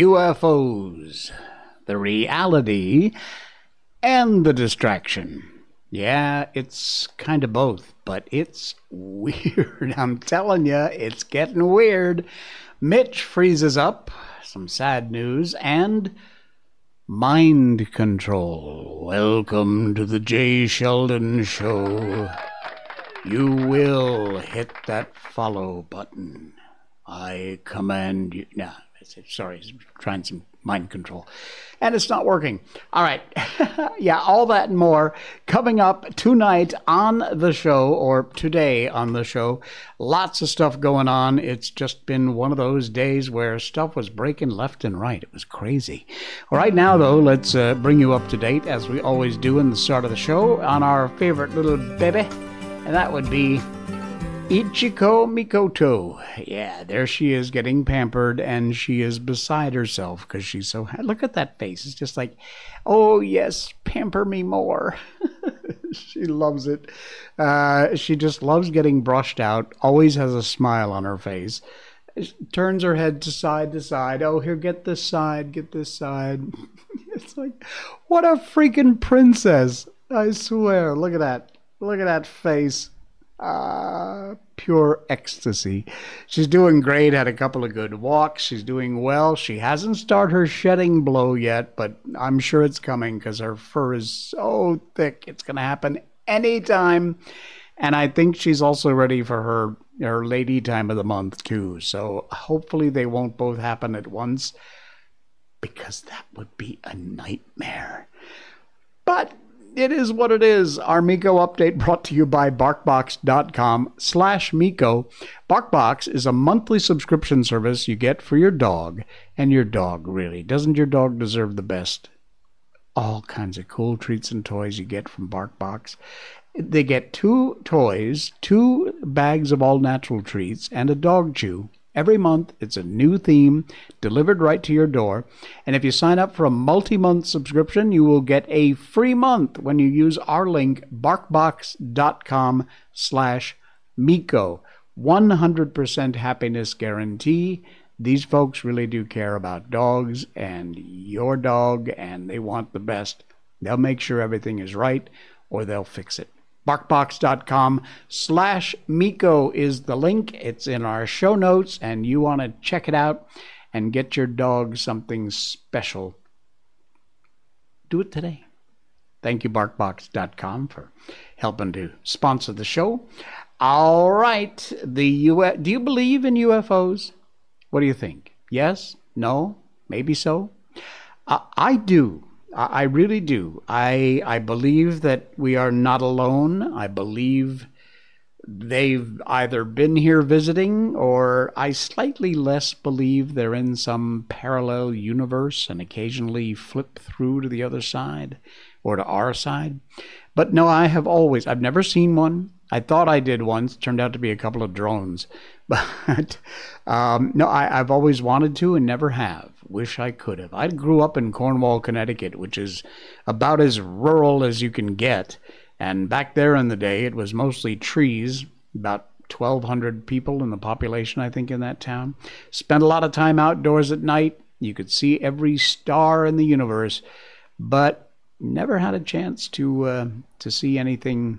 UFOs, the reality, and the distraction. Yeah, it's kind of both, but it's weird. I'm telling you, it's getting weird. Mitch freezes up, some sad news, and mind control. Welcome to the Jay Sheldon Show. You will hit that follow button. I command you. Nah, sorry, trying some mind control. And it's not working. All right. yeah, all that and more coming up tonight on the show or today on the show. Lots of stuff going on. It's just been one of those days where stuff was breaking left and right. It was crazy. Right now, though, let's uh, bring you up to date as we always do in the start of the show on our favorite little baby. And that would be Ichiko Mikoto. Yeah, there she is getting pampered and she is beside herself because she's so. Look at that face. It's just like, oh, yes, pamper me more. she loves it. Uh, she just loves getting brushed out, always has a smile on her face. Turns her head to side to side. Oh, here, get this side, get this side. it's like, what a freaking princess. I swear. Look at that. Look at that face. Uh, pure ecstasy. She's doing great, had a couple of good walks. She's doing well. She hasn't started her shedding blow yet, but I'm sure it's coming because her fur is so thick. It's going to happen anytime. And I think she's also ready for her her lady time of the month too. So hopefully they won't both happen at once because that would be a nightmare. But it is what it is. Our Miko update brought to you by BarkBox.com slash Miko. BarkBox is a monthly subscription service you get for your dog. And your dog, really. Doesn't your dog deserve the best? All kinds of cool treats and toys you get from BarkBox. They get two toys, two bags of all natural treats, and a dog chew Every month, it's a new theme delivered right to your door. And if you sign up for a multi month subscription, you will get a free month when you use our link, barkbox.com slash Miko. 100% happiness guarantee. These folks really do care about dogs and your dog, and they want the best. They'll make sure everything is right, or they'll fix it. Barkbox.com slash Miko is the link. It's in our show notes, and you want to check it out and get your dog something special. Do it today. Thank you, Barkbox.com, for helping to sponsor the show. All right. The U- do you believe in UFOs? What do you think? Yes? No? Maybe so? Uh, I do. I really do. I I believe that we are not alone. I believe they've either been here visiting or I slightly less believe they're in some parallel universe and occasionally flip through to the other side or to our side. But no, I have always I've never seen one. I thought I did once, turned out to be a couple of drones. But um, no, I, I've always wanted to and never have. Wish I could have. I grew up in Cornwall, Connecticut, which is about as rural as you can get. And back there in the day, it was mostly trees, about 1,200 people in the population, I think, in that town. Spent a lot of time outdoors at night. You could see every star in the universe, but never had a chance to uh, to see anything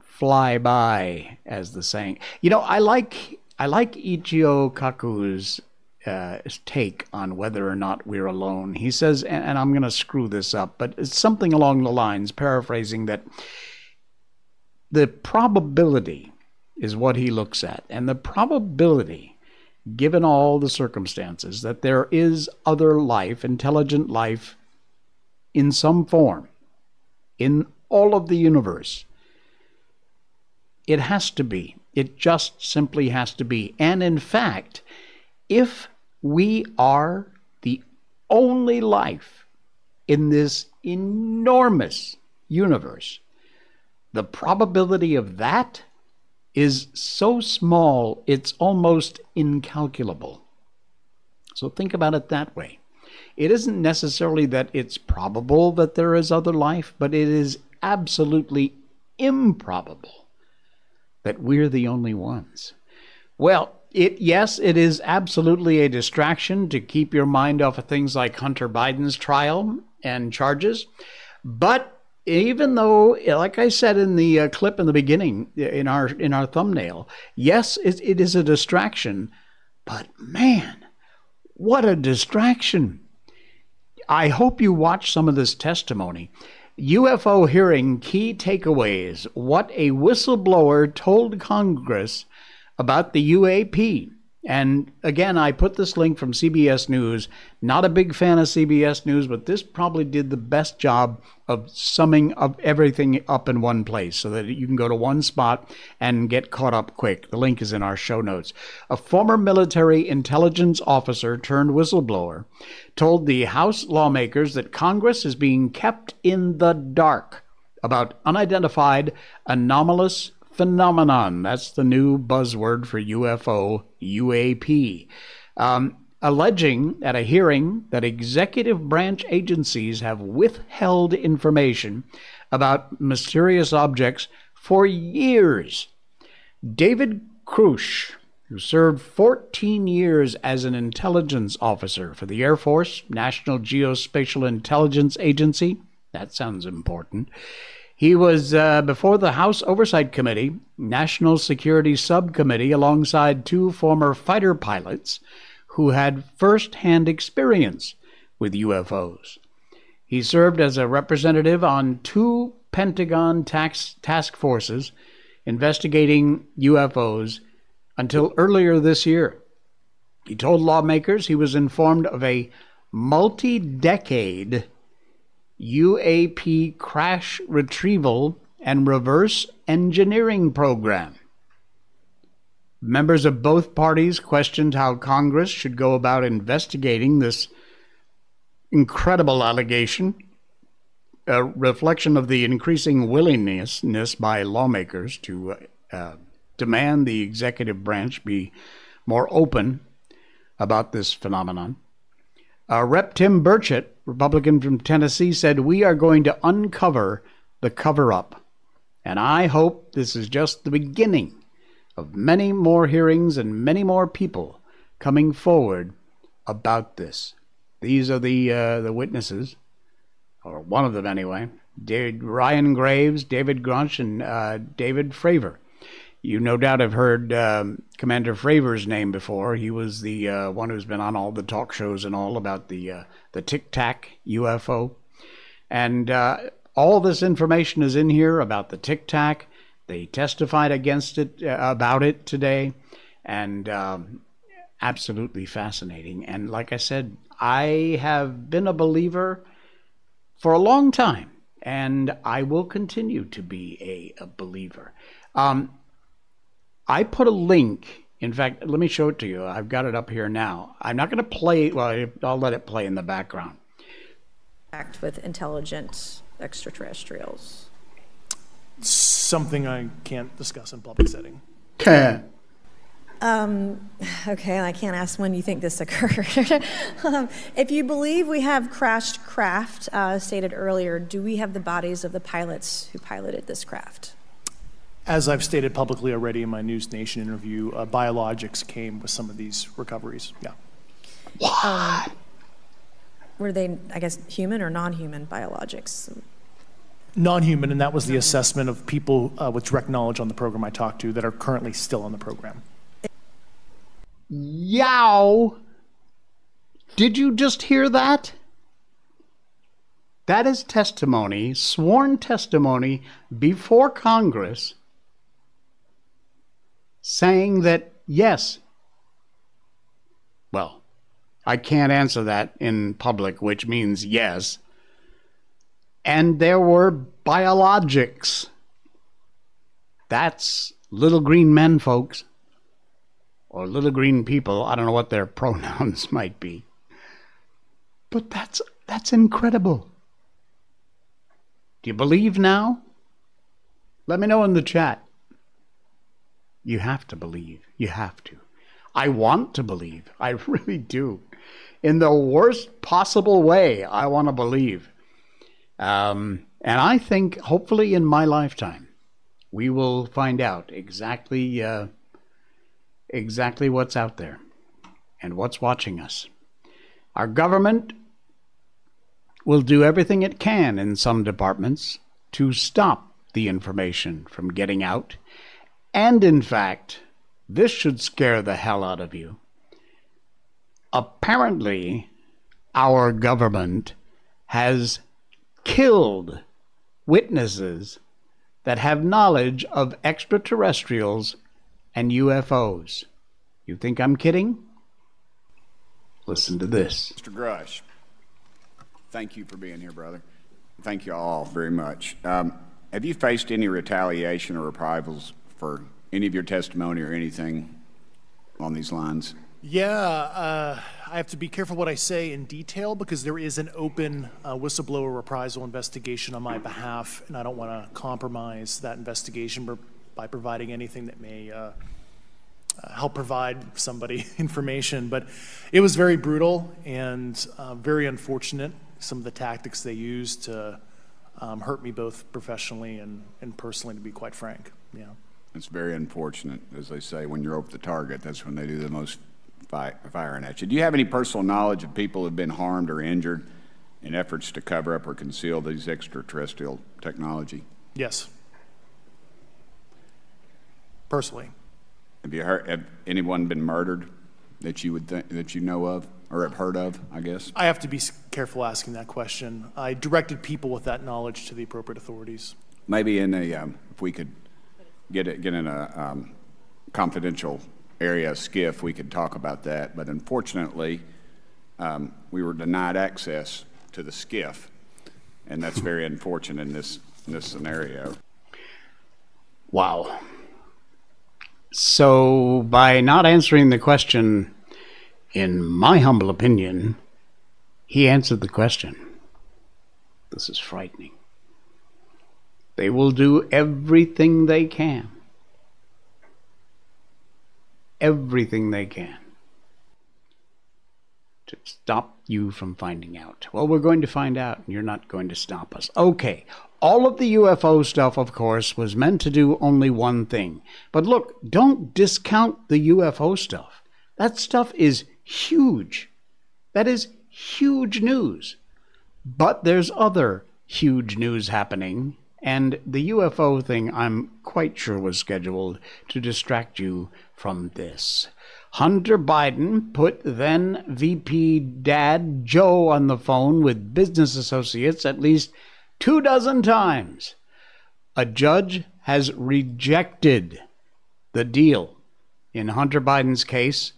fly by, as the saying. You know, I like I like Michio Kaku's uh, take on whether or not we're alone. He says, and, and I'm going to screw this up, but it's something along the lines, paraphrasing, that the probability is what he looks at. And the probability, given all the circumstances, that there is other life, intelligent life, in some form, in all of the universe, it has to be. It just simply has to be. And in fact, if we are the only life in this enormous universe. The probability of that is so small, it's almost incalculable. So think about it that way. It isn't necessarily that it's probable that there is other life, but it is absolutely improbable that we're the only ones. Well, it yes, it is absolutely a distraction to keep your mind off of things like Hunter Biden's trial and charges. But even though, like I said in the uh, clip in the beginning, in our in our thumbnail, yes, it, it is a distraction. But man, what a distraction! I hope you watch some of this testimony. UFO hearing key takeaways. What a whistleblower told Congress about the UAP. And again, I put this link from CBS News. Not a big fan of CBS News, but this probably did the best job of summing up everything up in one place so that you can go to one spot and get caught up quick. The link is in our show notes. A former military intelligence officer turned whistleblower told the House lawmakers that Congress is being kept in the dark about unidentified anomalous phenomenon. That's the new buzzword for UFO, UAP. Um, alleging at a hearing that executive branch agencies have withheld information about mysterious objects for years. David Grusch, who served 14 years as an intelligence officer for the Air Force, National Geospatial Intelligence Agency, that sounds important, he was uh, before the House Oversight Committee, National Security Subcommittee, alongside two former fighter pilots who had first hand experience with UFOs. He served as a representative on two Pentagon tax, task forces investigating UFOs until earlier this year. He told lawmakers he was informed of a multi decade UAP crash retrieval and reverse engineering program. Members of both parties questioned how Congress should go about investigating this incredible allegation, a reflection of the increasing willingness by lawmakers to uh, demand the executive branch be more open about this phenomenon. Uh, Rep. Tim Burchett, Republican from Tennessee, said, We are going to uncover the cover up. And I hope this is just the beginning of many more hearings and many more people coming forward about this. These are the uh, the witnesses, or one of them anyway. Ryan Graves, David Grusch, and uh, David Fravor. You no doubt have heard um, Commander Fravor's name before. He was the uh, one who's been on all the talk shows and all about the uh, the Tic Tac UFO, and uh, all this information is in here about the Tic Tac. They testified against it uh, about it today, and um, absolutely fascinating. And like I said, I have been a believer for a long time, and I will continue to be a, a believer. Um, I put a link. In fact, let me show it to you. I've got it up here now. I'm not going to play. Well, I'll let it play in the background. Act with intelligent extraterrestrials. Something I can't discuss in public setting. Um, okay, I can't ask when you think this occurred. um, if you believe we have crashed craft, uh, stated earlier, do we have the bodies of the pilots who piloted this craft? As I've stated publicly already in my News Nation interview, uh, biologics came with some of these recoveries. Yeah. Um, were they, I guess, human or non human biologics? Non human, and that was the assessment of people uh, with direct knowledge on the program I talked to that are currently still on the program. Yow! Did you just hear that? That is testimony, sworn testimony before Congress saying that yes. Well, I can't answer that in public, which means yes. And there were biologics. That's little green men, folks. Or little green people. I don't know what their pronouns might be. But that's that's incredible. Do you believe now? Let me know in the chat. You have to believe. You have to. I want to believe. I really do. In the worst possible way, I want to believe. Um, and I think, hopefully, in my lifetime, we will find out exactly uh, exactly what's out there and what's watching us. Our government will do everything it can in some departments to stop the information from getting out. And in fact, this should scare the hell out of you. Apparently, our government has killed witnesses that have knowledge of extraterrestrials and UFOs. You think I'm kidding? Listen to this. Mr. Grusch, thank you for being here, brother. Thank you all very much. Um, have you faced any retaliation or reprisals for any of your testimony or anything on these lines? Yeah, uh, I have to be careful what I say in detail because there is an open uh, whistleblower reprisal investigation on my behalf, and I don't want to compromise that investigation by providing anything that may uh, uh, help provide somebody information. But it was very brutal and uh, very unfortunate, some of the tactics they used to um, hurt me both professionally and, and personally, to be quite frank. Yeah. It's very unfortunate, as they say, when you're over the target, that's when they do the most firing at you. Do you have any personal knowledge of people who have been harmed or injured in efforts to cover up or conceal these extraterrestrial technology? Yes. Personally. Have you heard? Have anyone been murdered that you would think that you know of or have heard of? I guess. I have to be careful asking that question. I directed people with that knowledge to the appropriate authorities. Maybe in a, um, if we could get it, get in a um, confidential area SCIF, we could talk about that. But unfortunately, um, we were denied access to the SCIF, and that's very unfortunate in this in this scenario. Wow. So, by not answering the question, in my humble opinion, he answered the question. This is frightening. They will do everything they can everything they can to stop you from finding out. Well, we're going to find out, and you're not going to stop us. Okay, all of the UFO stuff, of course, was meant to do only one thing. But look, don't discount the UFO stuff. That stuff is huge. That is huge news. But there's other huge news happening, and the UFO thing I'm quite sure was scheduled to distract you from this. Hunter Biden put then VP Dad Joe on the phone with business associates at least two dozen times. A judge has rejected the deal in Hunter Biden's case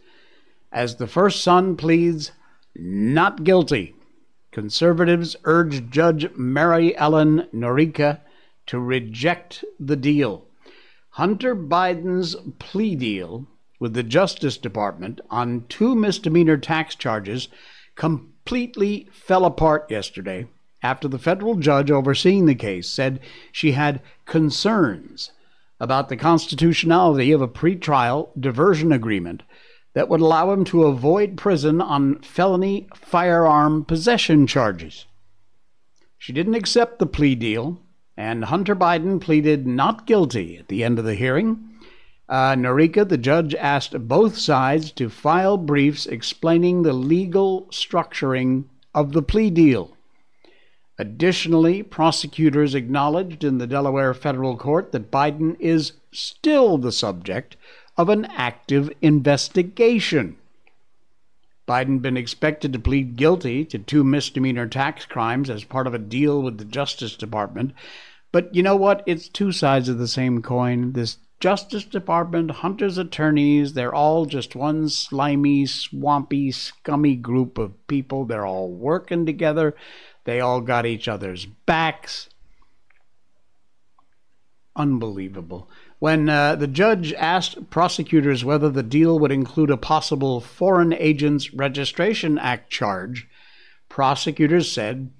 as the first son pleads not guilty. Conservatives urge Judge Mary Ellen Noreika to reject the deal. Hunter Biden's plea deal with the Justice Department on two misdemeanor tax charges completely fell apart yesterday after the federal judge overseeing the case said she had concerns about the constitutionality of a pretrial diversion agreement that would allow him to avoid prison on felony firearm possession charges. She didn't accept the plea deal and Hunter Biden pleaded not guilty at the end of the hearing. Uh, Noreika, the judge, asked both sides to file briefs explaining the legal structuring of the plea deal. Additionally, prosecutors acknowledged in the Delaware federal court that Biden is still the subject of an active investigation. Biden been expected to plead guilty to two misdemeanor tax crimes as part of a deal with the Justice Department but you know what? It's two sides of the same coin. This Justice Department, Hunter's attorneys, they're all just one slimy, swampy, scummy group of people. They're all working together. They all got each other's backs. Unbelievable. When uh, the judge asked prosecutors whether the deal would include a possible Foreign Agents Registration Act charge, prosecutors said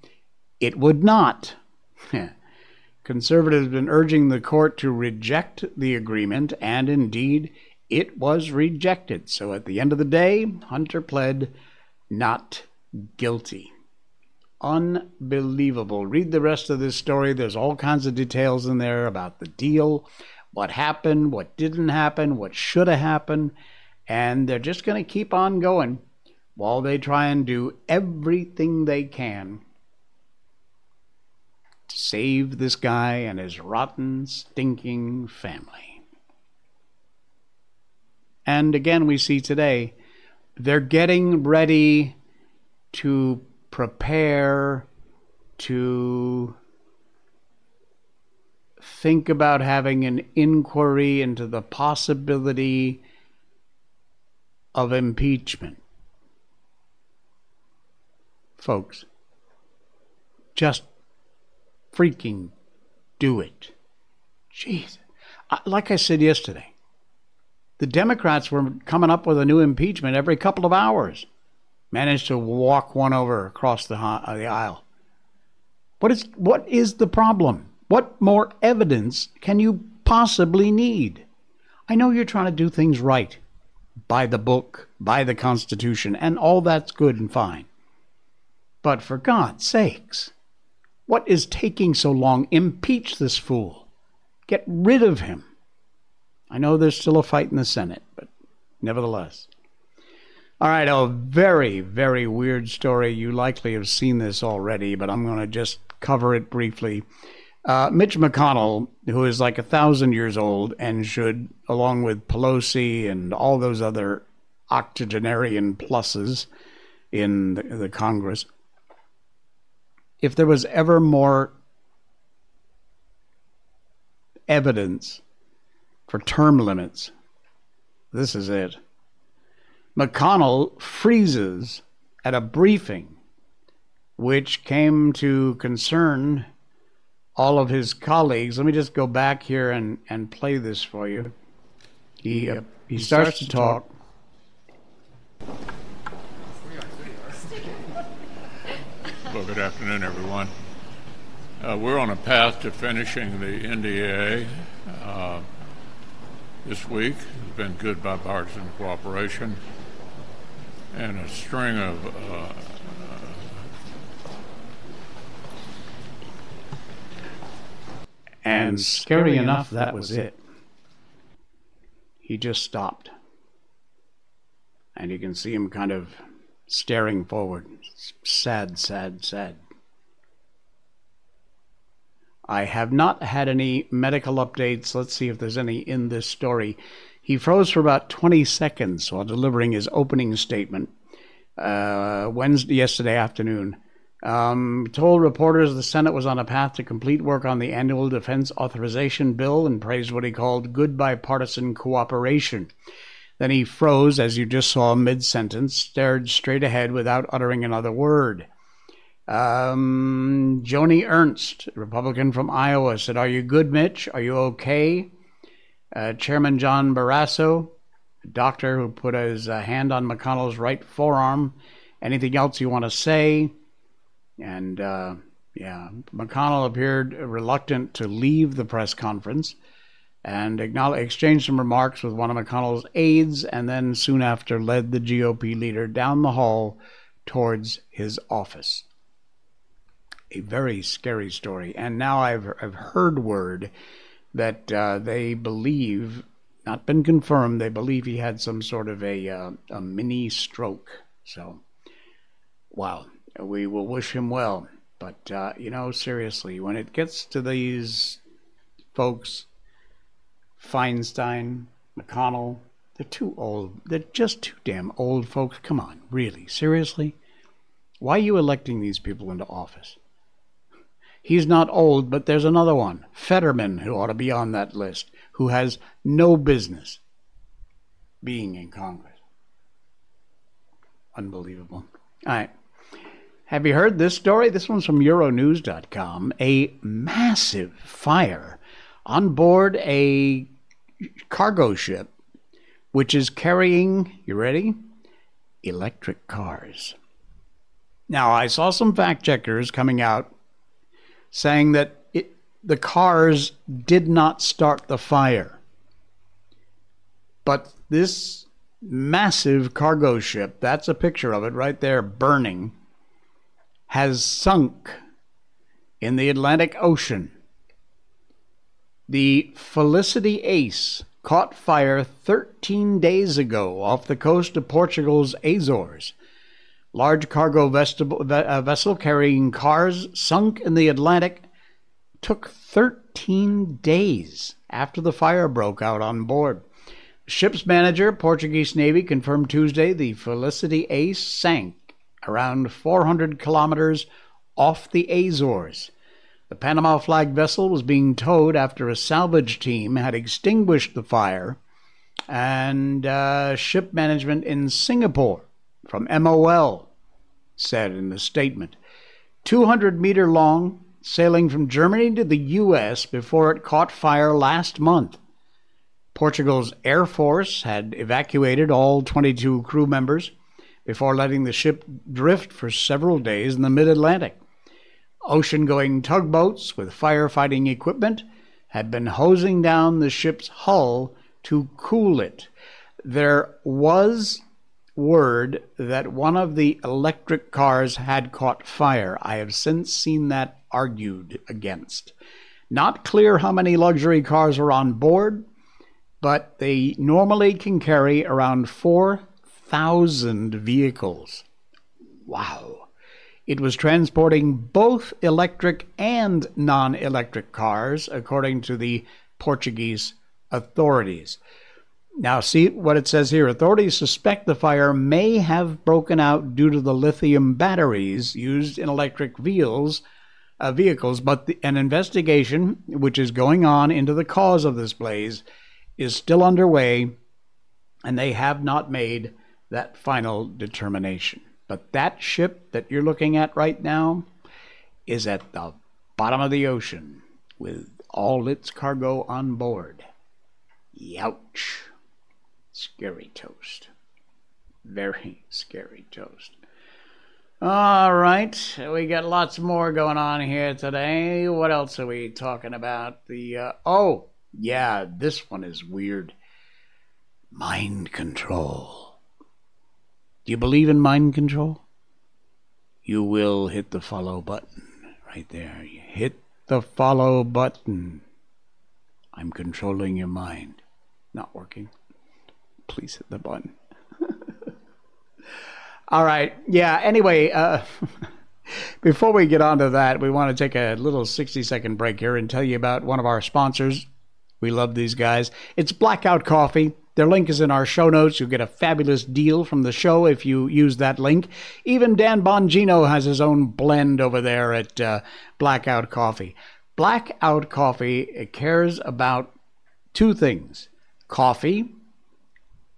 it would not. Conservatives have been urging the court to reject the agreement, and indeed, it was rejected. So at the end of the day, Hunter pled not guilty. Unbelievable. Read the rest of this story. There's all kinds of details in there about the deal, what happened, what didn't happen, what should have happened. And they're just going to keep on going while they try and do everything they can to save this guy and his rotten, stinking family. And again, we see today they're getting ready to prepare to think about having an inquiry into the possibility of impeachment. Folks, just freaking do it. Jeez. Like I said yesterday, the Democrats were coming up with a new impeachment every couple of hours. Managed to walk one over across the, the aisle. What is, what is the problem? What more evidence can you possibly need? I know you're trying to do things right, by the book, by the Constitution, and all that's good and fine. But for God's sakes, what is taking so long? Impeach this fool. Get rid of him. I know there's still a fight in the Senate, but nevertheless. All right, a very, very weird story. You likely have seen this already, but I'm going to just cover it briefly. Uh, Mitch McConnell, who is like a thousand years old and should, along with Pelosi and all those other octogenarian pluses in the, the Congress, if there was ever more evidence for term limits, this is it. McConnell freezes at a briefing which came to concern all of his colleagues. Let me just go back here and, and play this for you. He, uh, he, he starts, starts, to talk. talk. Well, good afternoon, everyone. Uh, we're on a path to finishing the NDA uh, this week. It's been good bipartisan cooperation and a string of uh, and scary enough, that was it. He just stopped. And you can see him kind of staring forward. Sad, sad, sad. I have not had any medical updates. Let's see if there's any in this story. He froze for about 20 seconds while delivering his opening statement uh, Wednesday, yesterday afternoon. Um, told reporters the Senate was on a path to complete work on the annual defense authorization bill and praised what he called good bipartisan cooperation. Then he froze, as you just saw mid sentence, stared straight ahead without uttering another word. Um, Joni Ernst, Republican from Iowa, said, Are you good, Mitch? Are you okay? Uh, Chairman John Barrasso, a doctor who put his uh, hand on McConnell's right forearm. Anything else you want to say? And uh, yeah, McConnell appeared reluctant to leave the press conference and exchanged some remarks with one of McConnell's aides, and then soon after led the GOP leader down the hall towards his office. A very scary story. And now I've, I've heard word that uh, they believe, not been confirmed, they believe he had some sort of a, uh, a mini stroke. So, wow, we will wish him well. But, uh, you know, seriously, when it gets to these folks Feinstein, McConnell. They're too old. They're just too damn old, folks. Come on, really? Seriously? Why are you electing these people into office? He's not old, but there's another one, Fetterman, who ought to be on that list, who has no business being in Congress. Unbelievable. All right. Have you heard this story? This one's from Euronews.com. A massive fire on board a cargo ship which is carrying, you ready? Electric cars. Now, I saw some fact checkers coming out saying that it, the cars did not start the fire. But this massive cargo ship, that's a picture of it right there burning, has sunk in the Atlantic Ocean the Felicity Ace caught fire 13 days ago off the coast of Portugal's Azores. Large cargo uh, vessel carrying cars sunk in the Atlantic took 13 days after the fire broke out on board. Ship's manager, Portuguese Navy, confirmed Tuesday the Felicity Ace sank around 400 kilometers off the Azores. The Panama flag vessel was being towed after a salvage team had extinguished the fire, and uh, ship management in Singapore from MOL said in the statement 200 meter long, sailing from Germany to the U.S. before it caught fire last month. Portugal's Air Force had evacuated all 22 crew members before letting the ship drift for several days in the mid Atlantic. Ocean going tugboats with firefighting equipment had been hosing down the ship's hull to cool it. There was word that one of the electric cars had caught fire. I have since seen that argued against. Not clear how many luxury cars were on board, but they normally can carry around 4,000 vehicles. Wow. It was transporting both electric and non electric cars, according to the Portuguese authorities. Now, see what it says here. Authorities suspect the fire may have broken out due to the lithium batteries used in electric vehicles, uh, vehicles but the, an investigation, which is going on into the cause of this blaze, is still underway, and they have not made that final determination. But that ship that you're looking at right now is at the bottom of the ocean with all its cargo on board. Youch. Scary toast. Very scary toast. All right, we got lots more going on here today. What else are we talking about? The uh, oh, yeah, this one is weird. Mind control. You believe in mind control? You will hit the follow button right there. You hit the follow button. I'm controlling your mind. Not working. Please hit the button. All right. Yeah, anyway, uh, before we get on to that, we want to take a little 60 second break here and tell you about one of our sponsors, we love these guys. It's Blackout Coffee. Their link is in our show notes. You'll get a fabulous deal from the show if you use that link. Even Dan Bongino has his own blend over there at uh, Blackout Coffee. Blackout Coffee cares about two things coffee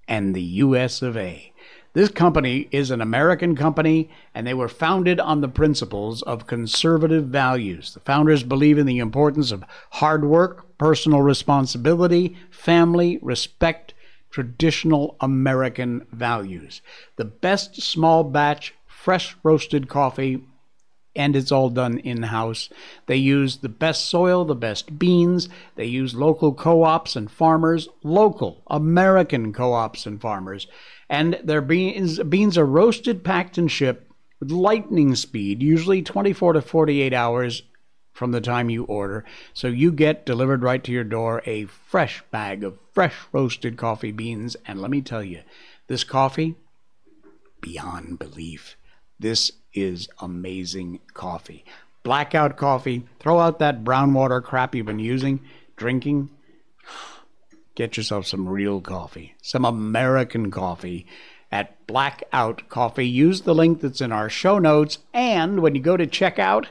and the US of A. This company is an American company, and they were founded on the principles of conservative values. The founders believe in the importance of hard work, personal responsibility, family, respect, traditional American values. The best small batch, fresh roasted coffee and it's all done in house. They use the best soil, the best beans. They use local co ops and farmers, local American co ops and farmers and their beans beans are roasted, packed, and shipped with lightning speed, usually 24 to 48 hours from the time you order. So you get delivered right to your door a fresh bag of fresh roasted coffee beans. And let me tell you, this coffee, beyond belief. This is amazing coffee. Blackout coffee. Throw out that brown water crap you've been using, drinking. Get yourself some real coffee, some American coffee at Blackout Coffee. Use the link that's in our show notes. And when you go to checkout,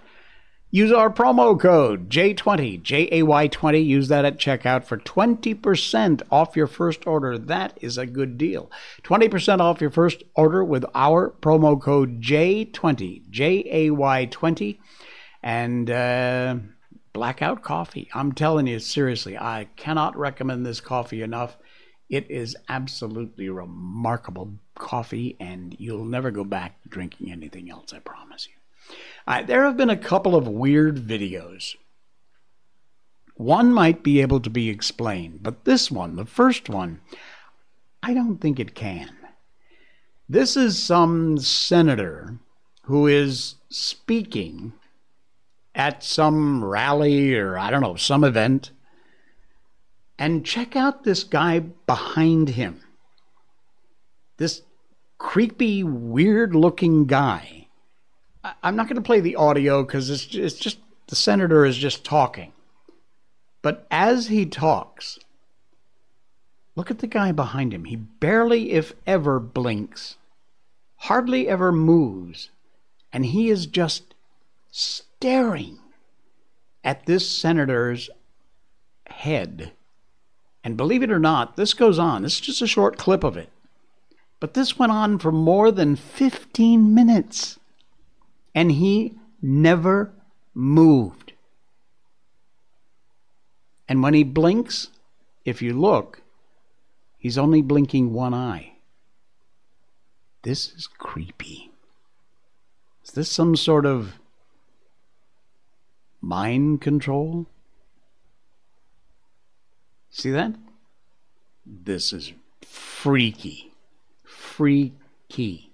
use our promo code J20, J A Y 20. Use that at checkout for 20% off your first order. That is a good deal. 20% off your first order with our promo code J20, J A Y 20. And, uh, Blackout Coffee. I'm telling you, seriously, I cannot recommend this coffee enough. It is absolutely remarkable coffee, and you'll never go back drinking anything else, I promise you. Uh, there have been a couple of weird videos. One might be able to be explained, but this one, the first one, I don't think it can. This is some senator who is speaking at some rally or I don't know, some event. And check out this guy behind him. This creepy, weird looking guy. I'm not going to play the audio because it's, it's just the senator is just talking. But as he talks, look at the guy behind him. He barely, if ever, blinks, hardly ever moves, and he is just staring at this senator's head. And believe it or not, this goes on. This is just a short clip of it. But this went on for more than 15 minutes. And he never moved. And when he blinks, if you look, he's only blinking one eye. This is creepy. Is this some sort of mind control? See that? This is freaky. Freaky.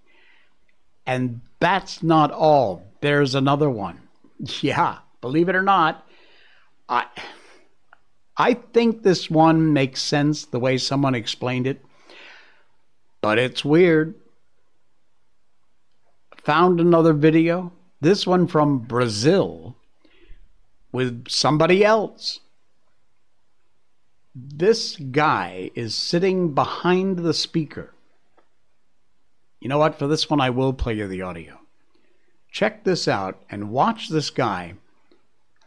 And that's not all. There's another one. Yeah, believe it or not, I I think this one makes sense the way someone explained it. But it's weird. Found another video. This one from Brazil with somebody else. This guy is sitting behind the speaker. You know what? For this one, I will play you the audio. Check this out and watch this guy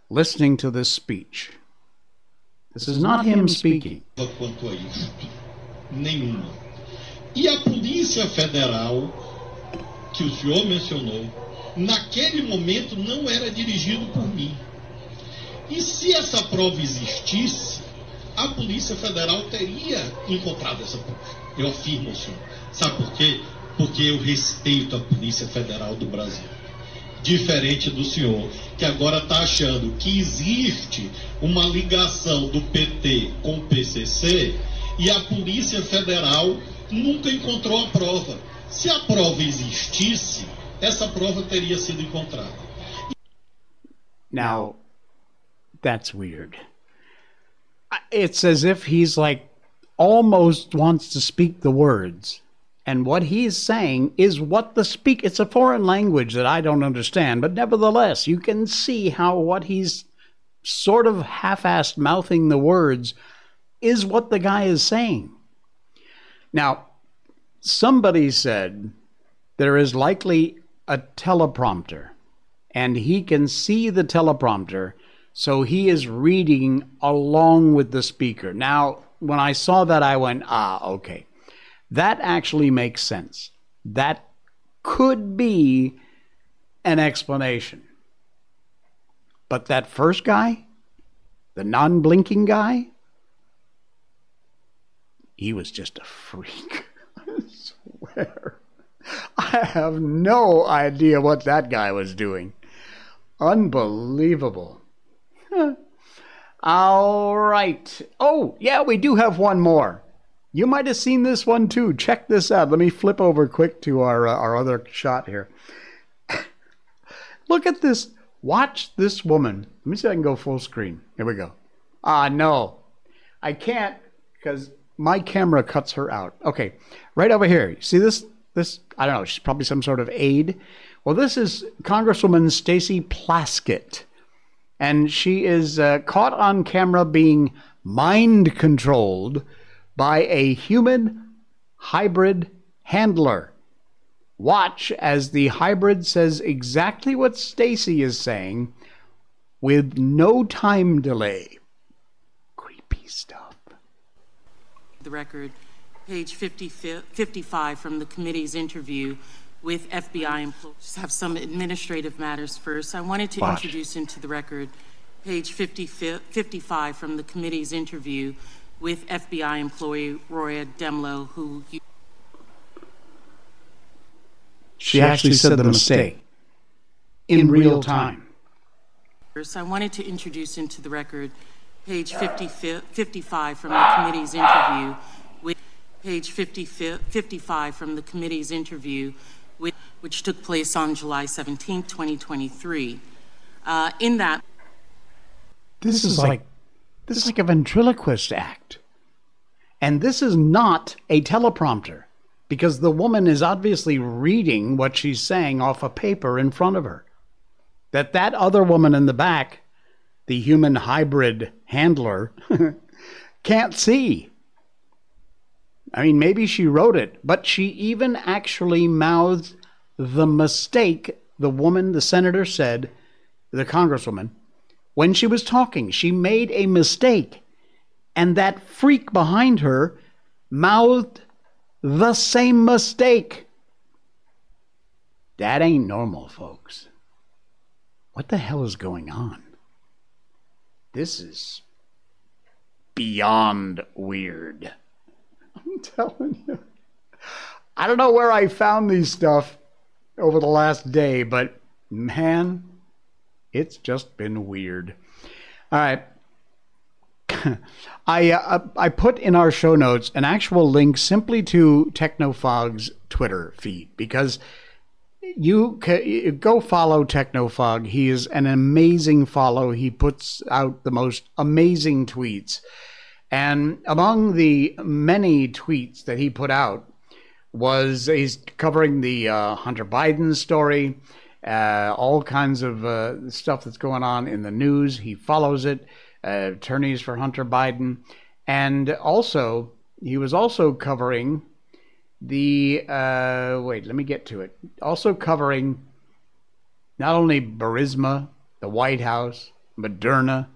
listening to this speech. This is not him speaking. E a Polícia Federal, que o senhor mencionou, naquele momento não era dirigido por mim. E se essa prova existisse, a Polícia Federal teria encontrado essa prova. Eu afirmo senhor. Sabe por quê? Porque eu respeito a Polícia Federal do Brasil. Diferente do senhor, que agora está achando que existe uma ligação do PT com o PCC e a Polícia Federal nunca encontrou a prova. Se a prova existisse, essa prova teria sido encontrada. Now, that's weird. It's as if he's like almost wants to speak the words. And what he's saying is what the speak it's a foreign language that I don't understand, but nevertheless, you can see how what he's sort of half-assed mouthing the words is what the guy is saying. Now, somebody said there is likely a teleprompter and he can see the teleprompter, so he is reading along with the speaker. Now, when I saw that, I went, ah, okay. That actually makes sense. That could be an explanation. But that first guy, the non blinking guy, he was just a freak. I swear. I have no idea what that guy was doing. Unbelievable. All right. Oh, yeah, we do have one more. You might have seen this one too. Check this out. Let me flip over quick to our uh, our other shot here. Look at this. Watch this woman. Let me see if I can go full screen. Here we go. Ah, no. I can't because my camera cuts her out. Okay, right over here. See this? This I don't know. She's probably some sort of aide. Well, this is Congresswoman Stacy Plaskett, and she is uh, caught on camera being mind controlled by a human hybrid handler. Watch as the hybrid says exactly what Stacy is saying with no time delay. Creepy stuff. the record, page 50, 55 from the committee's interview with FBI employees. Have some administrative matters first. I wanted to Watch. introduce into the record, page 50, 55 from the committee's interview with FBI employee Roya Demlow, who you She actually said the mistake in real time. First, I wanted to introduce into the record page 50, 55 from the committee's interview with page 50, 55 from the committee's interview with, which took place on July 17, 2023. Uh, in that, This is like This is like a ventriloquist act. And this is not a teleprompter because the woman is obviously reading what she's saying off a paper in front of her. That that other woman in the back, the human hybrid handler, can't see. I mean, maybe she wrote it, but she even actually mouthed the mistake the woman, the senator said, the congresswoman, when she was talking. She made a mistake. And that freak behind her mouthed the same mistake. That ain't normal, folks. What the hell is going on? This is beyond weird. I'm telling you. I don't know where I found these stuff over the last day, but man, it's just been weird. All right. I uh, I put in our show notes an actual link simply to Technofog's Twitter feed because you can, go follow Technofog. He is an amazing follow. He puts out the most amazing tweets. And among the many tweets that he put out was he's covering the uh, Hunter Biden story, uh, all kinds of uh, stuff that's going on in the news. He follows it, uh, attorneys for Hunter Biden. And also, he was also covering the, uh, wait, let me get to it. Also covering not only Burisma, the White House, Moderna,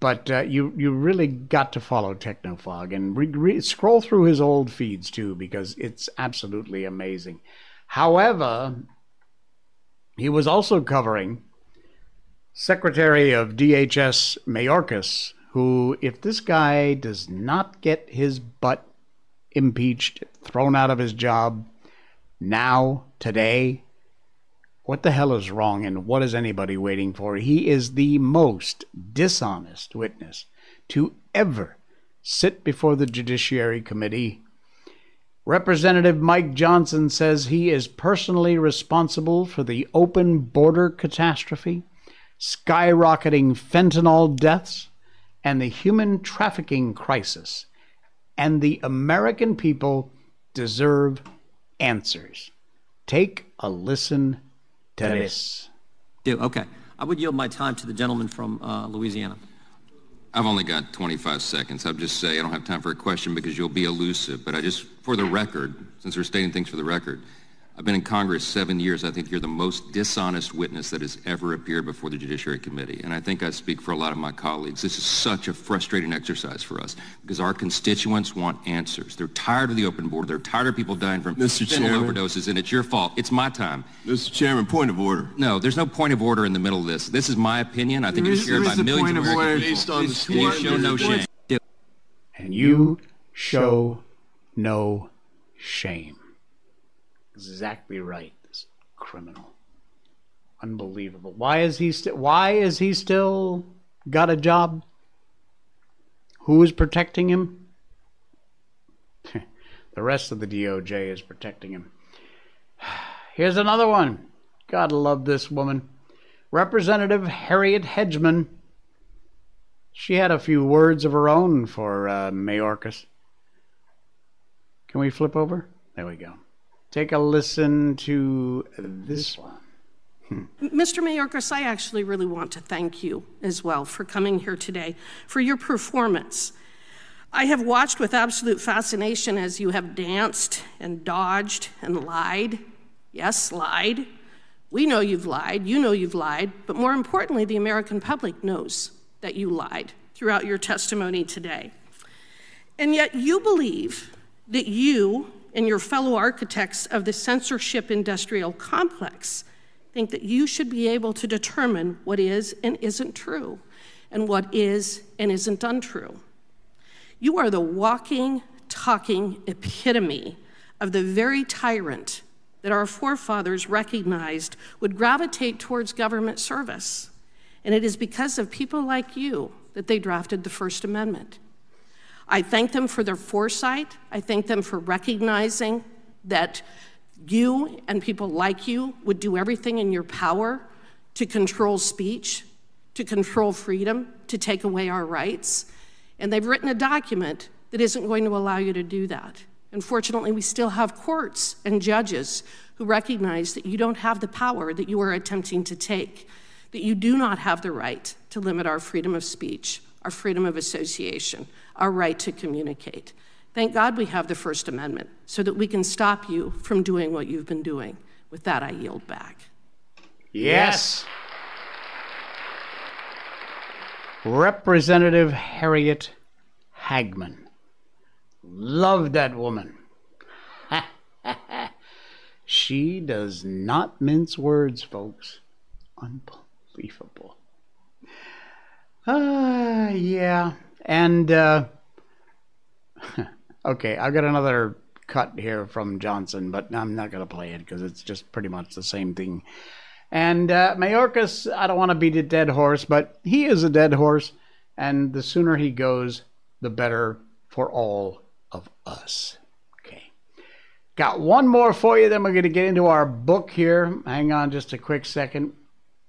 but uh, you you really got to follow Technofog and re- re- scroll through his old feeds too because it's absolutely amazing. However, he was also covering Secretary of DHS Mayorkas, who, if this guy does not get his butt impeached, thrown out of his job now, today, what the hell is wrong and what is anybody waiting for? He is the most dishonest witness to ever sit before the Judiciary Committee. Representative Mike Johnson says he is personally responsible for the open border catastrophe, skyrocketing fentanyl deaths, and the human trafficking crisis. And the American people deserve answers. Take a listen Tennis. Do, okay. I would yield my time to the gentleman from uh, Louisiana. I've only got 25 seconds. I'll just say I don't have time for a question because you'll be elusive. But I just, for the record, since we're stating things for the record, I've been in Congress seven years. I think you're the most dishonest witness that has ever appeared before the Judiciary Committee. And I think I speak for a lot of my colleagues. This is such a frustrating exercise for us because our constituents want answers. They're tired of the open border. They're tired of people dying from Mr. fentanyl Chairman. overdoses, and it's your fault. It's my time. Mr. Chairman, point of order. No, there's no point of order in the middle of this. This is my opinion. I think There it's shared by a millions point of of American order people. based on the And you show no shame. And you show no shame. Exactly right. This criminal. Unbelievable. Why is he still why is he still got a job? Who is protecting him? the rest of the DOJ is protecting him. Here's another one. Gotta love this woman. Representative Harriet Hageman. She had a few words of her own for uh, Mayorkas. Can we flip over? There we go. Take a listen to this one. Hmm. Mr. Mayorkas, I actually really want to thank you as well for coming here today, for your performance. I have watched with absolute fascination as you have danced and dodged and lied. Yes, lied. We know you've lied. You know you've lied. But more importantly, the American public knows that you lied throughout your testimony today. And yet you believe that you and your fellow architects of the censorship industrial complex think that you should be able to determine what is and isn't true and what is and isn't untrue. You are the walking, talking epitome of the very tyrant that our forefathers recognized would gravitate towards government service. And it is because of people like you that they drafted the First Amendment. I thank them for their foresight. I thank them for recognizing that you and people like you would do everything in your power to control speech, to control freedom, to take away our rights. And they've written a document that isn't going to allow you to do that. Unfortunately, we still have courts and judges who recognize that you don't have the power that you are attempting to take, that you do not have the right to limit our freedom of speech, our freedom of association, our right to communicate. Thank God we have the First Amendment so that we can stop you from doing what you've been doing. With that, I yield back. Yes. Representative Harriet Hageman. Love that woman. she does not mince words, folks. Unbelievable. Uh, yeah. And, uh, okay, I've got another cut here from Johnson, but I'm not going to play it because it's just pretty much the same thing. And uh, Mayorkas, I don't want to beat a dead horse, but he is a dead horse, and the sooner he goes, the better for all of us. Okay. Got one more for you, then we're going to get into our book here. Hang on just a quick second.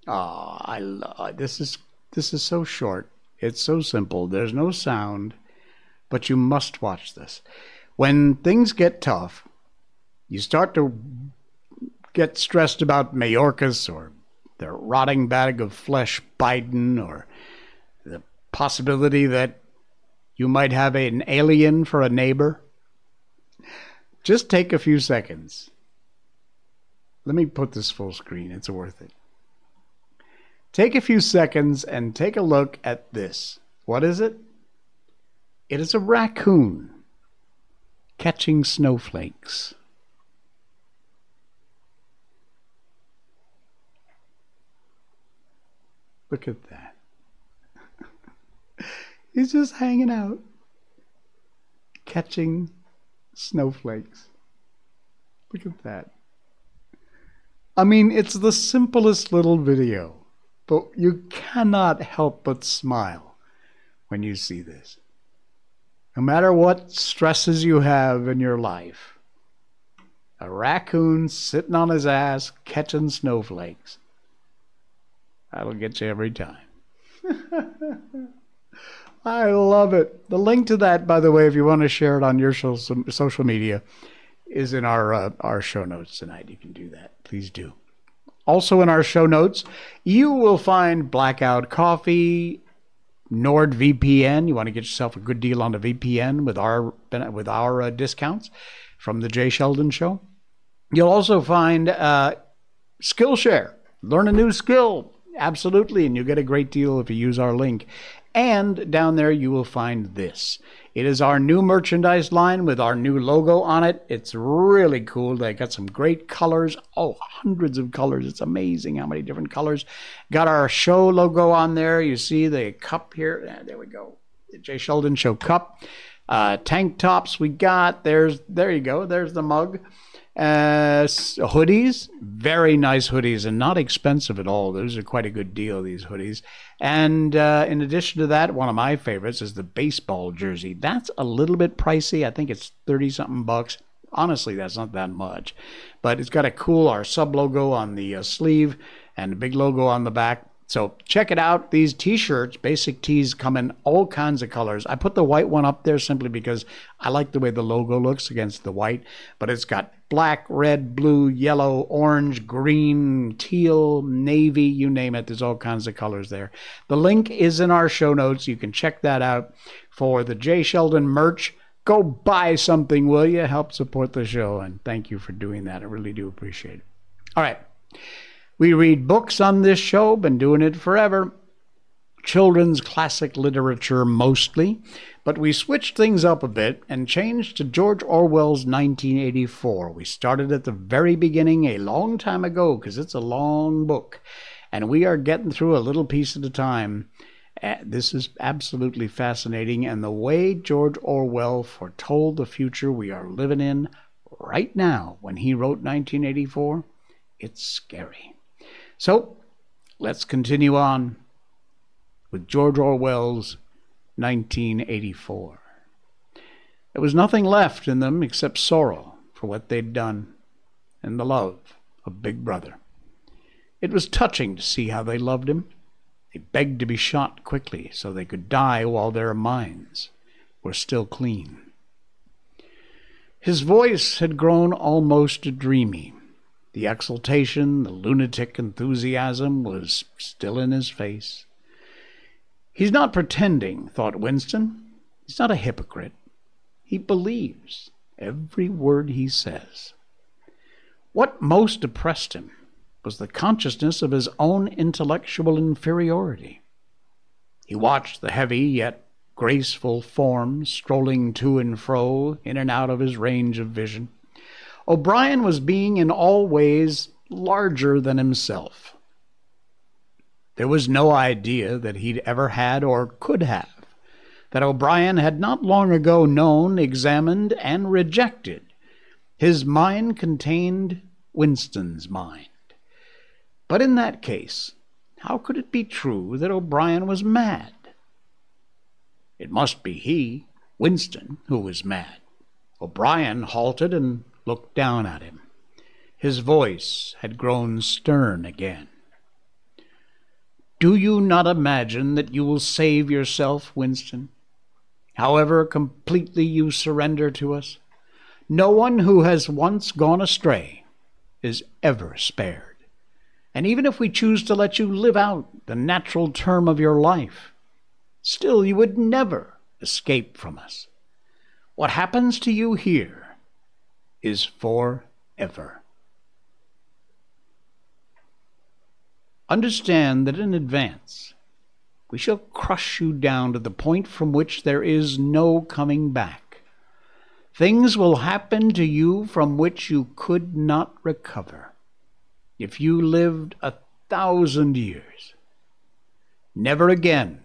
Oh, I love this is this is so short. It's so simple. There's no sound, but you must watch this. When things get tough, you start to get stressed about Mayorkas or the rotting bag of flesh Biden or the possibility that you might have an alien for a neighbor. Just take a few seconds. Let me put this full screen, it's worth it. Take a few seconds and take a look at this. What is it? It is a raccoon catching snowflakes. Look at that. He's just hanging out, catching snowflakes. Look at that. I mean, it's the simplest little video, but you cannot help but smile when you see this. No matter what stresses you have in your life, a raccoon sitting on his ass catching snowflakes. That'll get you every time. I love it. The link to that, by the way, if you want to share it on your social media, is in our uh, our show notes tonight. You can do that. Please do. Also in our show notes, you will find Blackout Coffee, NordVPN. You want to get yourself a good deal on the VPN with our with our uh, discounts from the Jay Sheldon Show. You'll also find uh, Skillshare. Learn a new skill Absolutely, and you get a great deal if you use our link. And down there, you will find this. It is our new merchandise line with our new logo on it. It's really cool. They got some great colors. Oh, hundreds of colors. It's amazing how many different colors. Got our show logo on there. You see the cup here. There we go. The Jay Sheldon Show cup. Uh, tank tops we got. There's there you go. There's the mug. Uh, hoodies, very nice hoodies and not expensive at all. Those are quite a good deal, these hoodies. And uh, in addition to that, one of my favorites is the baseball jersey. That's a little bit pricey. I think it's 30 something bucks. Honestly, that's not that much. But it's got a cool, our sub logo on the uh, sleeve and a big logo on the back. So check it out. These t-shirts, basic tees, come in all kinds of colors. I put the white one up there simply because I like the way the logo looks against the white, but it's got black, red, blue, yellow, orange, green, teal, navy, you name it. There's all kinds of colors there. The link is in our show notes. You can check that out for the Jay Sheldon merch. Go buy something, will you? Help support the show, and thank you for doing that. I really do appreciate it. All right. We read books on this show, been doing it forever. Children's classic literature mostly, but we switched things up a bit and changed to George Orwell's 1984. We started at the very beginning a long time ago because it's a long book, and we are getting through a little piece at a time. Uh, this is absolutely fascinating, and the way George Orwell foretold the future we are living in right now when he wrote 1984, it's scary. So let's continue on with George Orwell's 1984. There was nothing left in them except sorrow for what they'd done and the love of Big Brother. It was touching to see how they loved him. They begged to be shot quickly so they could die while their minds were still clean. His voice had grown almost dreamy. The exultation, the lunatic enthusiasm was still in his face. He's not pretending, thought Winston. He's not a hypocrite. He believes every word he says. What most depressed him was the consciousness of his own intellectual inferiority. He watched the heavy yet graceful form strolling to and fro in and out of his range of vision. O'Brien was being in all ways larger than himself. There was no idea that he'd ever had or could have, that O'Brien had not long ago known, examined, and rejected. His mind contained Winston's mind. But in that case, how could it be true that O'Brien was mad? It must be he, Winston, who was mad. O'Brien halted and looked down at him. His voice had grown stern again. Do you not imagine that you will save yourself, Winston? However completely you surrender to us, no one who has once gone astray is ever spared. And even if we choose to let you live out the natural term of your life, Still, you would never escape from us. What happens to you here is forever. Understand that in advance we shall crush you down to the point from which there is no coming back. Things will happen to you from which you could not recover. If you lived a thousand years, never again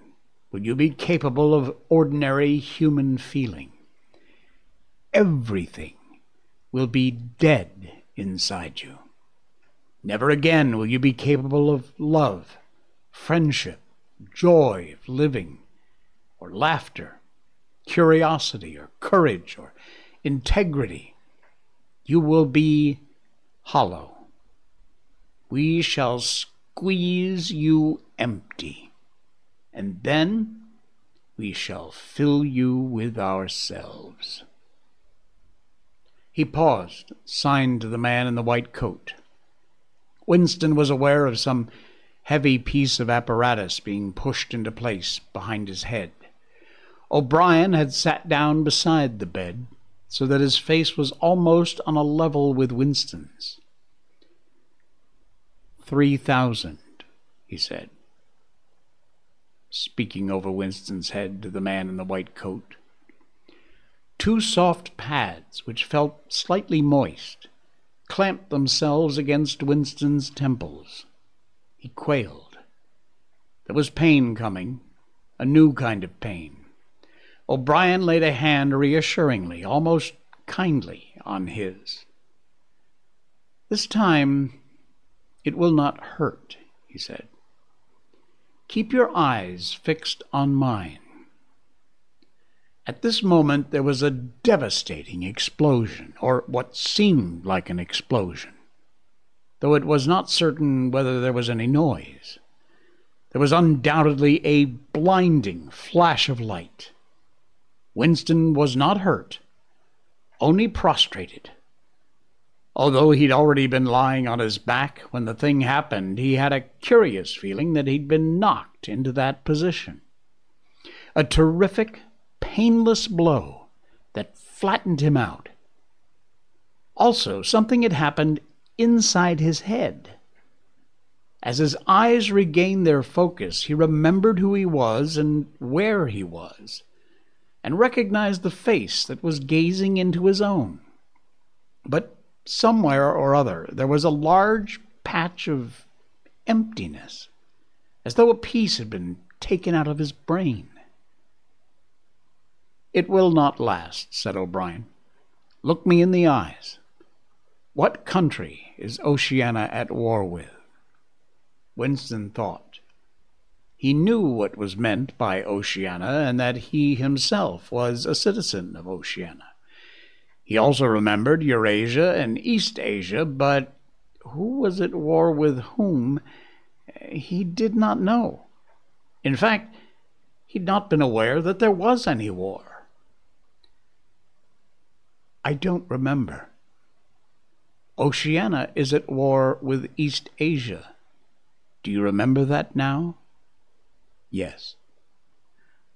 will you be capable of ordinary human feeling. Everything will be dead inside you. Never again will you be capable of love, friendship, joy of living, or laughter, curiosity, or courage, or integrity. You will be hollow. We shall squeeze you empty and then we shall fill you with ourselves. He paused, signed to the man in the white coat. Winston was aware of some heavy piece of apparatus being pushed into place behind his head. O'Brien had sat down beside the bed so that his face was almost on a level with Winston's. Three thousand, he said speaking over Winston's head to the man in the white coat. Two soft pads, which felt slightly moist, clamped themselves against Winston's temples. He quailed. There was pain coming, a new kind of pain. O'Brien laid a hand reassuringly, almost kindly, on his. This time it will not hurt, he said. Keep your eyes fixed on mine. At this moment there was a devastating explosion, or what seemed like an explosion, though it was not certain whether there was any noise. There was undoubtedly a blinding flash of light. Winston was not hurt, only prostrated. Although he'd already been lying on his back when the thing happened, he had a curious feeling that he'd been knocked into that position. A terrific, painless blow that flattened him out. Also, something had happened inside his head. As his eyes regained their focus, he remembered who he was and where he was, and recognized the face that was gazing into his own. But somewhere or other, there was a large patch of emptiness, as though a piece had been taken out of his brain. It will not last, said O'Brien. Look me in the eyes. What country is Oceania at war with? Winston thought. He knew what was meant by Oceania, and that he himself was a citizen of Oceania. He also remembered Eurasia and East Asia, but who was at war with whom he did not know. In fact, he'd not been aware that there was any war. I don't remember. Oceania is at war with East Asia. Do you remember that now? Yes.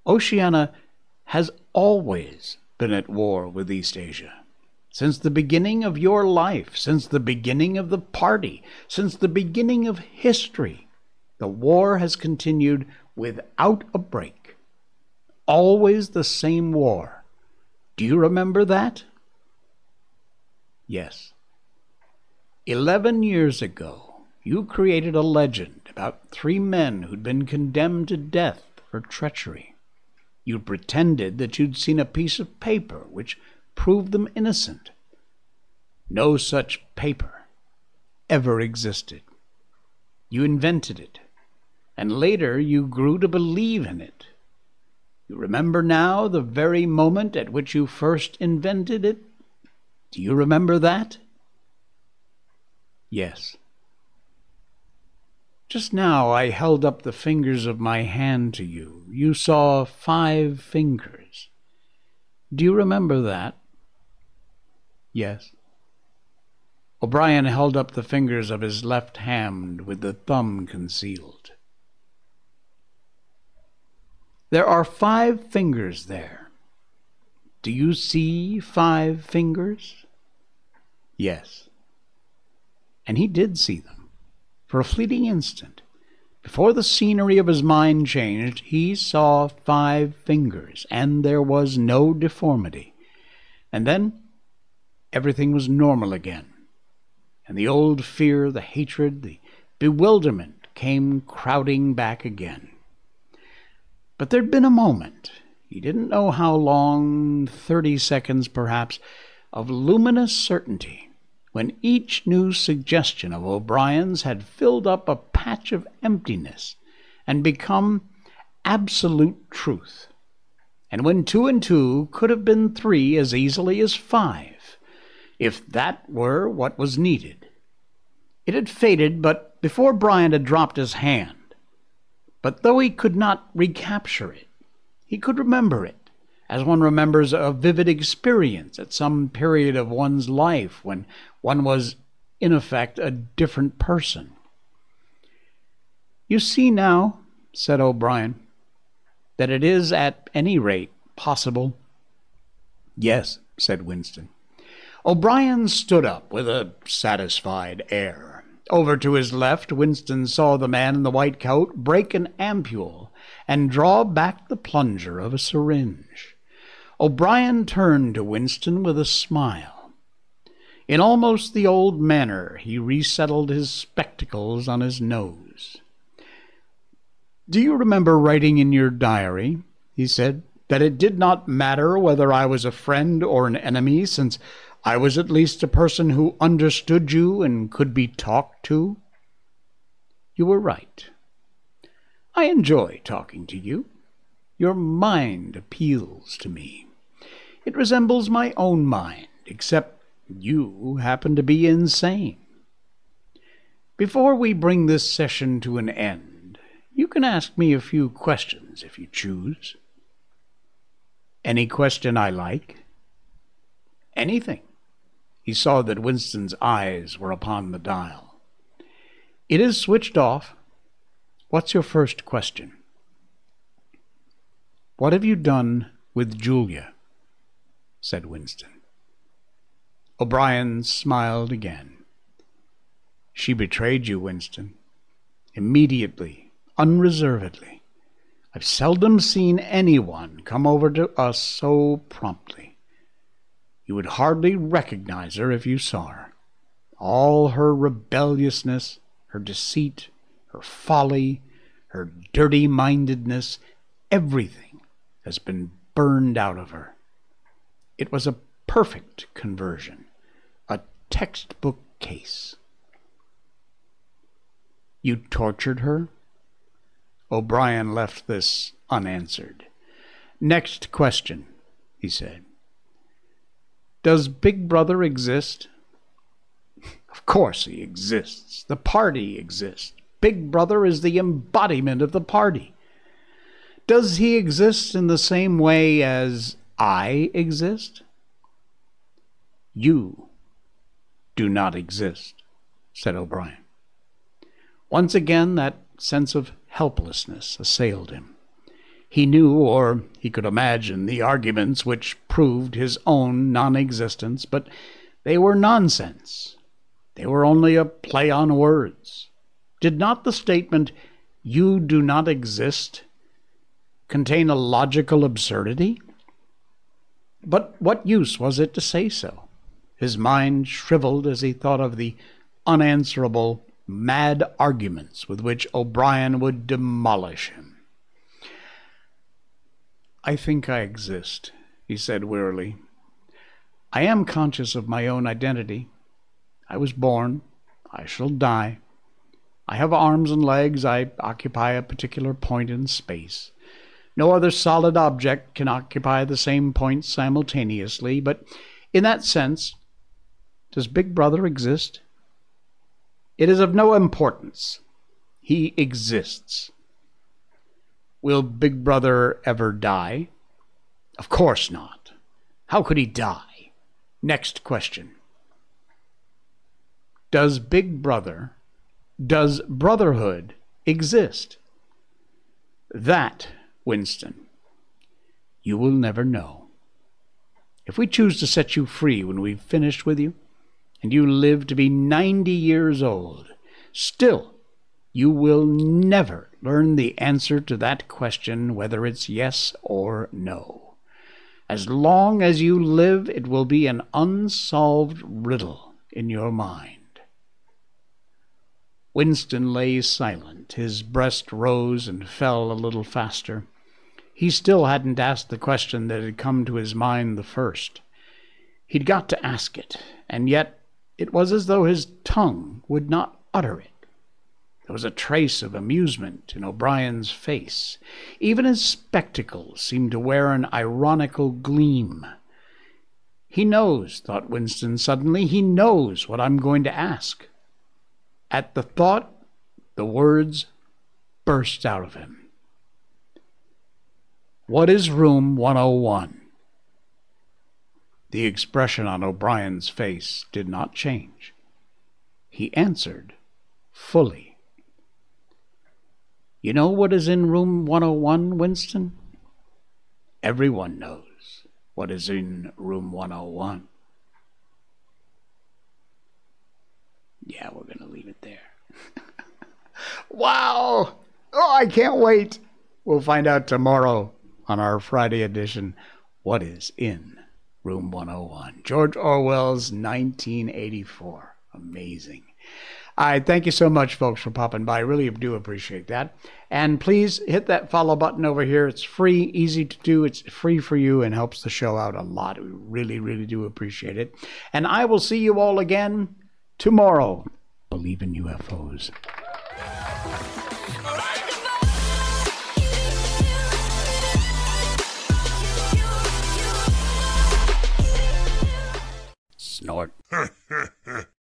Oceania has always been at war with East Asia. Since the beginning of your life, since the beginning of the party, since the beginning of history, the war has continued without a break. Always the same war. Do you remember that? Yes. Eleven years ago, you created a legend about three men who'd been condemned to death for treachery. You pretended that you'd seen a piece of paper which proved them innocent. No such paper ever existed. You invented it, and later you grew to believe in it. You remember now the very moment at which you first invented it? Do you remember that? Yes. Just now I held up the fingers of my hand to you. You saw five fingers. Do you remember that? Yes. O'Brien held up the fingers of his left hand with the thumb concealed. There are five fingers there. Do you see five fingers? Yes. And he did see them for a fleeting instant. Before the scenery of his mind changed, he saw five fingers, and there was no deformity. And then everything was normal again. And the old fear, the hatred, the bewilderment came crowding back again. But there'd been a moment, he didn't know how long, thirty seconds perhaps, of luminous certainty when each new suggestion of O'Brien's had filled up a patch of emptiness and become absolute truth, and when two and two could have been three as easily as five, if that were what was needed. It had faded, but before O'Brien had dropped his hand. But though he could not recapture it, he could remember it as one remembers a vivid experience at some period of one's life when one was, in effect, a different person. You see now, said O'Brien, that it is at any rate possible. Yes, said Winston. O'Brien stood up with a satisfied air. Over to his left, Winston saw the man in the white coat break an ampule and draw back the plunger of a syringe. O'Brien turned to Winston with a smile. In almost the old manner, he resettled his spectacles on his nose. Do you remember writing in your diary, he said, that it did not matter whether I was a friend or an enemy, since I was at least a person who understood you and could be talked to? You were right. I enjoy talking to you. Your mind appeals to me. It resembles my own mind, except you happen to be insane. Before we bring this session to an end, you can ask me a few questions if you choose. Any question I like? Anything. He saw that Winston's eyes were upon the dial. It is switched off. What's your first question? What have you done with Julia? said Winston. O'Brien smiled again. She betrayed you, Winston. Immediately, unreservedly. I've seldom seen anyone come over to us so promptly. You would hardly recognize her if you saw her. All her rebelliousness, her deceit, her folly, her dirty mindedness, everything has been burned out of her. It was a perfect conversion, a textbook case. You tortured her? O'Brien left this unanswered. Next question, he said. Does Big Brother exist? Of course he exists. The party exists. Big Brother is the embodiment of the party. Does he exist in the same way as I exist? You do not exist, said O'Brien. Once again, that sense of helplessness assailed him. He knew, or he could imagine, the arguments which proved his own non existence, but they were nonsense. They were only a play on words. Did not the statement, You do not exist, contain a logical absurdity? But what use was it to say so? His mind shriveled as he thought of the unanswerable, mad arguments with which O'Brien would demolish him. I think I exist, he said wearily. I am conscious of my own identity. I was born. I shall die. I have arms and legs. I occupy a particular point in space. No other solid object can occupy the same point simultaneously, but in that sense, does Big Brother exist? It is of no importance. He exists. Will Big Brother ever die? Of course not. How could he die? Next question. Does Big Brother, does brotherhood exist? That, Winston, you will never know. If we choose to set you free when we've finished with you, and you live to be 90 years old, still you will never learn the answer to that question whether it's yes or no. As long as you live, it will be an unsolved riddle in your mind. Winston lay silent. His breast rose and fell a little faster. He still hadn't asked the question that had come to his mind the first. He'd got to ask it, and yet it was as though his tongue would not utter it. There was a trace of amusement in O'Brien's face. Even his spectacles seemed to wear an ironical gleam. He knows, thought Winston suddenly, he knows what I'm going to ask. At the thought, the words burst out of him. What is room 101? The expression on O'Brien's face did not change. He answered fully. You know what is in room 101, Winston? Everyone knows what is in room 101. Yeah, we're going to leave it there. wow! Oh, I can't wait. We'll find out tomorrow on our Friday edition what is in room 101. George Orwell's 1984. Amazing. I thank you so much, folks, for popping by. I really do appreciate that. And please hit that follow button over here. It's free, easy to do. It's free for you and helps the show out a lot. We really, really do appreciate it. And I will see you all again tomorrow. Believe in UFOs. Snort.